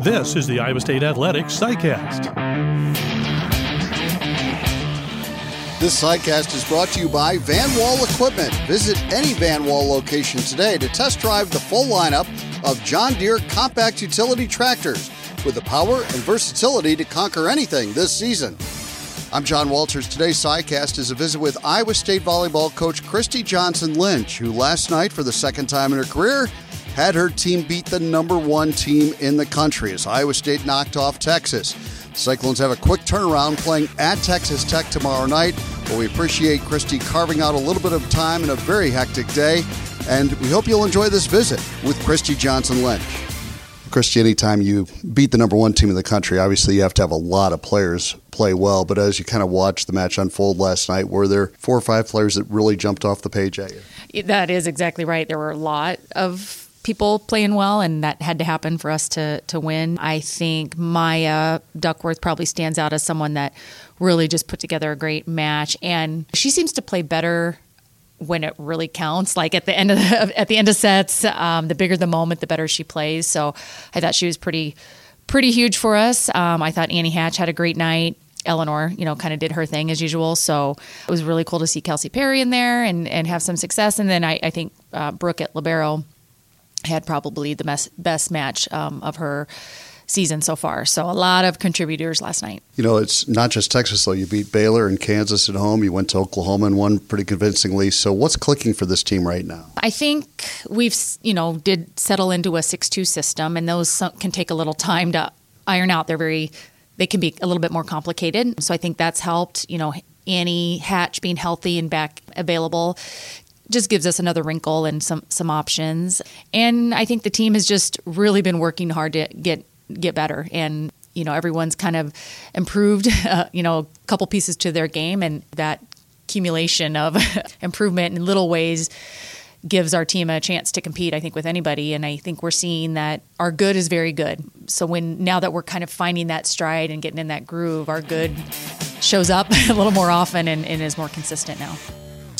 This is the Iowa State Athletics SciCast. This SciCast is brought to you by Van Wall Equipment. Visit any Van Wall location today to test drive the full lineup of John Deere compact utility tractors with the power and versatility to conquer anything this season. I'm John Walters. Today's SciCast is a visit with Iowa State volleyball coach Christy Johnson Lynch, who last night, for the second time in her career, had her team beat the number one team in the country as Iowa State knocked off Texas. Cyclones have a quick turnaround playing at Texas Tech tomorrow night, but we appreciate Christy carving out a little bit of time in a very hectic day, and we hope you'll enjoy this visit with Christy Johnson Lynch. Christy, anytime you beat the number one team in the country, obviously you have to have a lot of players play well. But as you kind of watched the match unfold last night, were there four or five players that really jumped off the page at you? That is exactly right. There were a lot of people playing well, and that had to happen for us to to win. I think Maya Duckworth probably stands out as someone that really just put together a great match, and she seems to play better when it really counts. Like at the end of the, at the end of sets, um, the bigger the moment, the better she plays. So I thought she was pretty pretty huge for us. Um, I thought Annie Hatch had a great night. Eleanor, you know, kind of did her thing as usual. So it was really cool to see Kelsey Perry in there and, and have some success. And then I, I think uh, Brooke at Libero had probably the best, best match um, of her season so far. So a lot of contributors last night. You know, it's not just Texas though. You beat Baylor and Kansas at home. You went to Oklahoma and won pretty convincingly. So what's clicking for this team right now? I think we've you know did settle into a six-two system, and those can take a little time to iron out. They're very they can be a little bit more complicated. So I think that's helped. You know, Annie Hatch being healthy and back available just gives us another wrinkle and some some options. And I think the team has just really been working hard to get get better. And you know everyone's kind of improved uh, you know a couple pieces to their game. And that accumulation of improvement in little ways gives our team a chance to compete i think with anybody. And i think we're seeing that our good is very good. So when now that we're kind of finding that stride and getting in that groove our good shows up a little more often and, and is more consistent now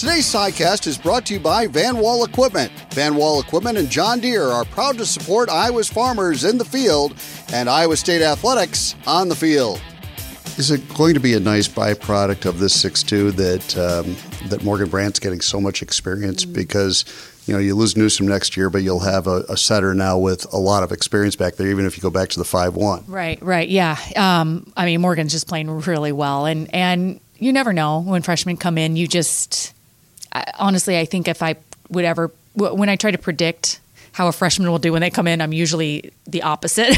Today's SciCast is brought to you by Van Wall Equipment. Van Wall Equipment and John Deere are proud to support Iowa's farmers in the field and Iowa State athletics on the field. Is it going to be a nice byproduct of this 6-2 that um, that Morgan Brandt's getting so much experience mm-hmm. because you know you lose Newsom next year, but you'll have a, a, setter now with a lot of experience back there, even if you go back to the five one. Right, right, yeah. Um, I mean, Morgan's just playing really well, and and you never know when freshmen come in. You just I, honestly, I think if I would ever, when I try to predict how a freshman will do when they come in, I'm usually the opposite.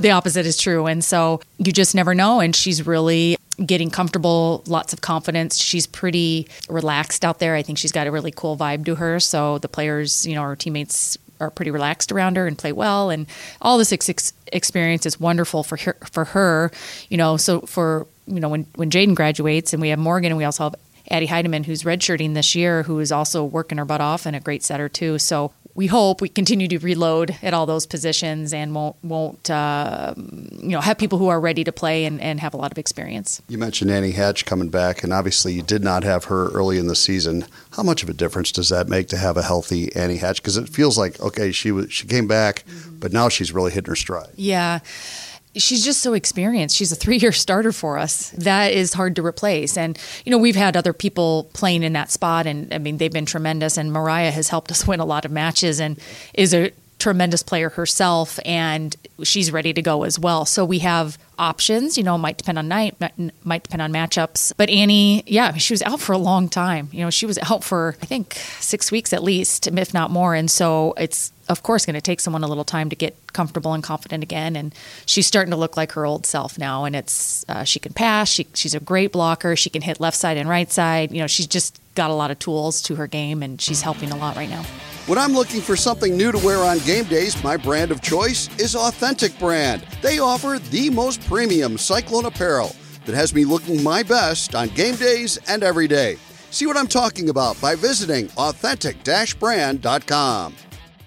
the opposite is true. And so you just never know. And she's really getting comfortable, lots of confidence. She's pretty relaxed out there. I think she's got a really cool vibe to her. So the players, you know, her teammates are pretty relaxed around her and play well. And all this ex- experience is wonderful for her, for her, you know, so for, you know, when, when Jaden graduates and we have Morgan and we also have Addie Heidemann, who's redshirting this year, who is also working her butt off and a great setter too. So we hope we continue to reload at all those positions and won't won't uh, you know have people who are ready to play and, and have a lot of experience. You mentioned Annie Hatch coming back, and obviously you did not have her early in the season. How much of a difference does that make to have a healthy Annie Hatch? Because it feels like okay, she was she came back, mm-hmm. but now she's really hitting her stride. Yeah she's just so experienced. She's a three year starter for us. That is hard to replace. And, you know, we've had other people playing in that spot, and I mean, they've been tremendous. And Mariah has helped us win a lot of matches and is a tremendous player herself, and she's ready to go as well. So we have options. You know, might depend on night, might depend on matchups. But Annie, yeah, she was out for a long time. You know, she was out for I think six weeks at least, if not more. And so it's of course going to take someone a little time to get comfortable and confident again. And she's starting to look like her old self now. And it's uh, she can pass. She she's a great blocker. She can hit left side and right side. You know, she's just got a lot of tools to her game, and she's helping a lot right now. When I'm looking for something new to wear on game days, my brand of choice is Authentic Brand. They offer the most premium Cyclone apparel that has me looking my best on game days and every day. See what I'm talking about by visiting authentic-brand.com.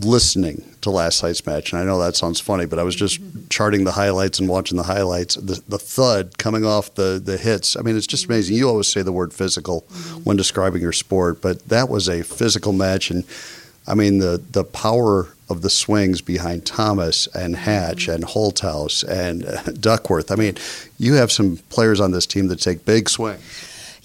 listening to last night's match, and I know that sounds funny, but I was just charting the highlights and watching the highlights. The, the thud coming off the, the hits. I mean, it's just amazing. You always say the word physical when describing your sport, but that was a physical match. And I mean, the, the power of the swings behind Thomas and Hatch and Holthaus and uh, Duckworth. I mean, you have some players on this team that take big swings.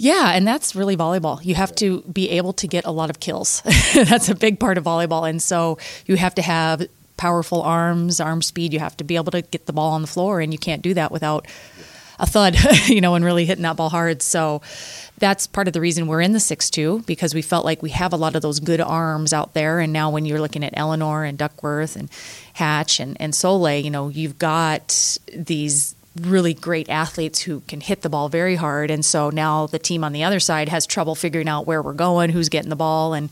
Yeah, and that's really volleyball. You have to be able to get a lot of kills. that's a big part of volleyball. And so you have to have powerful arms, arm speed. You have to be able to get the ball on the floor, and you can't do that without a thud, you know, and really hitting that ball hard. So that's part of the reason we're in the 6 2 because we felt like we have a lot of those good arms out there. And now when you're looking at Eleanor and Duckworth and Hatch and, and Soleil, you know, you've got these really great athletes who can hit the ball very hard. And so now the team on the other side has trouble figuring out where we're going, who's getting the ball, and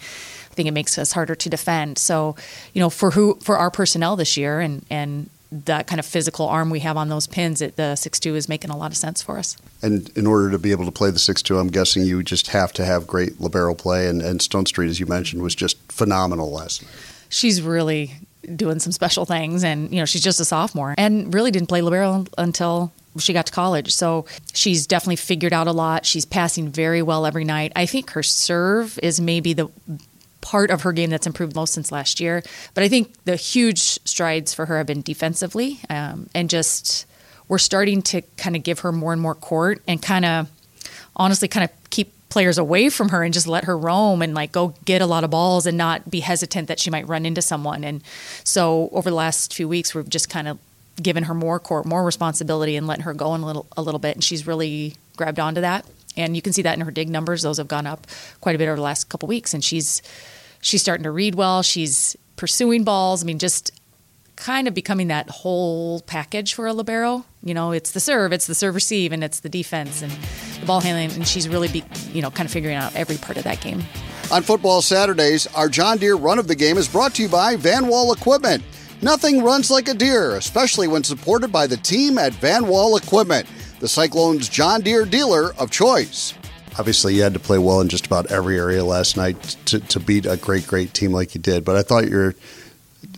I think it makes us harder to defend. So, you know, for who for our personnel this year and and that kind of physical arm we have on those pins, it, the six two is making a lot of sense for us. And in order to be able to play the 6 2, I'm guessing you just have to have great Libero play. And, and Stonestreet, as you mentioned, was just phenomenal last night. She's really doing some special things and you know she's just a sophomore and really didn't play libero until she got to college. So she's definitely figured out a lot. She's passing very well every night. I think her serve is maybe the part of her game that's improved most since last year but i think the huge strides for her have been defensively um, and just we're starting to kind of give her more and more court and kind of honestly kind of players away from her and just let her roam and like go get a lot of balls and not be hesitant that she might run into someone. And so over the last few weeks, we've just kind of given her more court, more responsibility, and letting her go a little a little bit. And she's really grabbed onto that. And you can see that in her dig numbers; those have gone up quite a bit over the last couple weeks. And she's she's starting to read well. She's pursuing balls. I mean, just kind of becoming that whole package for a libero. You know, it's the serve, it's the serve receive, and it's the defense and ball handling. And she's really, be, you know, kind of figuring out every part of that game. On Football Saturdays, our John Deere Run of the Game is brought to you by Van Wall Equipment. Nothing runs like a deer, especially when supported by the team at Van Wall Equipment, the Cyclones John Deere dealer of choice. Obviously, you had to play well in just about every area last night to, to beat a great, great team like you did. But I thought your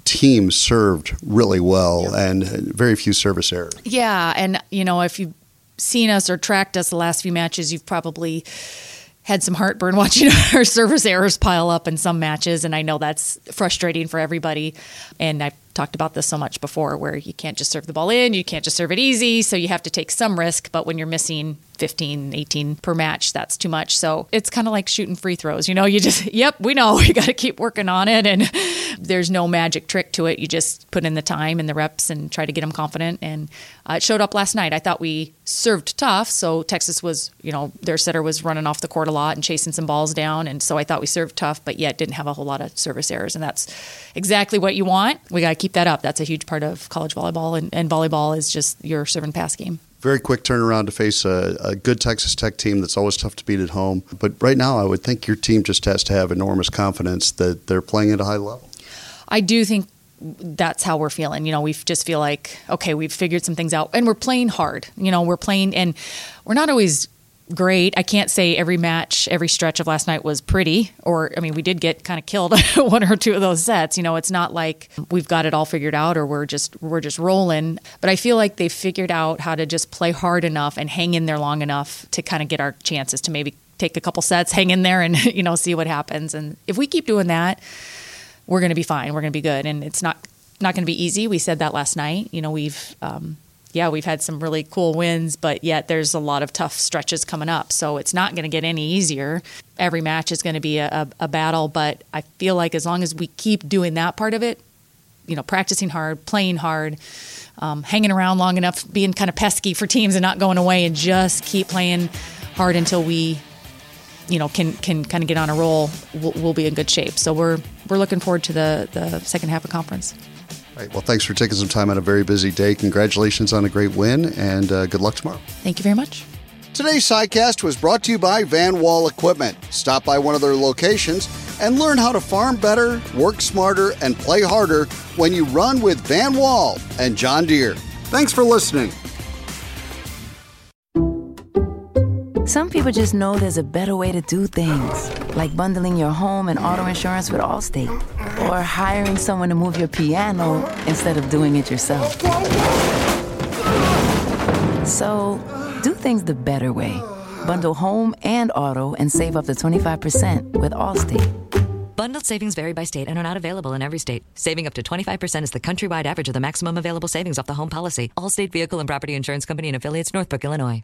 team served really well and very few service errors. Yeah, and you know, if you've seen us or tracked us the last few matches, you've probably had some heartburn watching our service errors pile up in some matches, and I know that's frustrating for everybody. And I've talked about this so much before, where you can't just serve the ball in, you can't just serve it easy, so you have to take some risk. But when you're missing 15, 18 per match. That's too much. So it's kind of like shooting free throws. You know, you just, yep, we know we got to keep working on it. And there's no magic trick to it. You just put in the time and the reps and try to get them confident. And uh, it showed up last night. I thought we served tough. So Texas was, you know, their setter was running off the court a lot and chasing some balls down. And so I thought we served tough, but yet didn't have a whole lot of service errors. And that's exactly what you want. We got to keep that up. That's a huge part of college volleyball. And, and volleyball is just your serve and pass game very quick turnaround to face a, a, good Texas Tech team that's always tough to beat at home. But right now, I would think your team just has to have enormous confidence that they're playing at a high level. I do think that's how we're feeling. You know, we just feel like, okay, we've figured some things out and we're playing hard. You know, we're playing and we're not always great. I can't say every match, every stretch of last night was pretty, or I mean, we did get kind of killed one or two of those sets. You know, it's not like we've got it all figured out or we're just we're just rolling. But I feel like they've figured out how to just play hard enough and hang in there long enough to kind of get our chances to maybe take a couple sets, hang in there, and you know, see what happens. And if we keep doing that, we're going to be fine. We're going to be good, and it's not not going to be easy. We said that last night. You know, we've um, yeah, we've had some really cool wins, but yet there's a lot of tough stretches coming up. So it's not going to get any easier. Every match is going to be a, a, battle, but I feel like as long as we keep doing that part of it, you know, practicing hard, playing hard, um, hanging around long enough, being kind of pesky for teams and not going away, and just keep playing hard until we, you know, can can kind of get on a roll, we'll, we'll be in good shape. So we're we're looking forward to the the second half of conference. Right, well, thanks for taking some time on a very busy day. Congratulations on a great win, and uh, good luck tomorrow. Thank you very much. Today's sidecast was brought to you by Van Wall Equipment. Stop by one of their locations and learn how to farm better, work smarter, and play harder when you run with Van Wall and John Deere. Thanks for listening. Some people just know there's a better way to do things, like bundling your home and auto insurance with Allstate, or hiring someone to move your piano instead of doing it yourself. So, do things the better way. Bundle home and auto and save up to 25% with Allstate. Bundled savings vary by state and are not available in every state. Saving up to 25% is the countrywide average of the maximum available savings off the home policy. Allstate Vehicle and Property Insurance Company and affiliates, Northbrook, Illinois.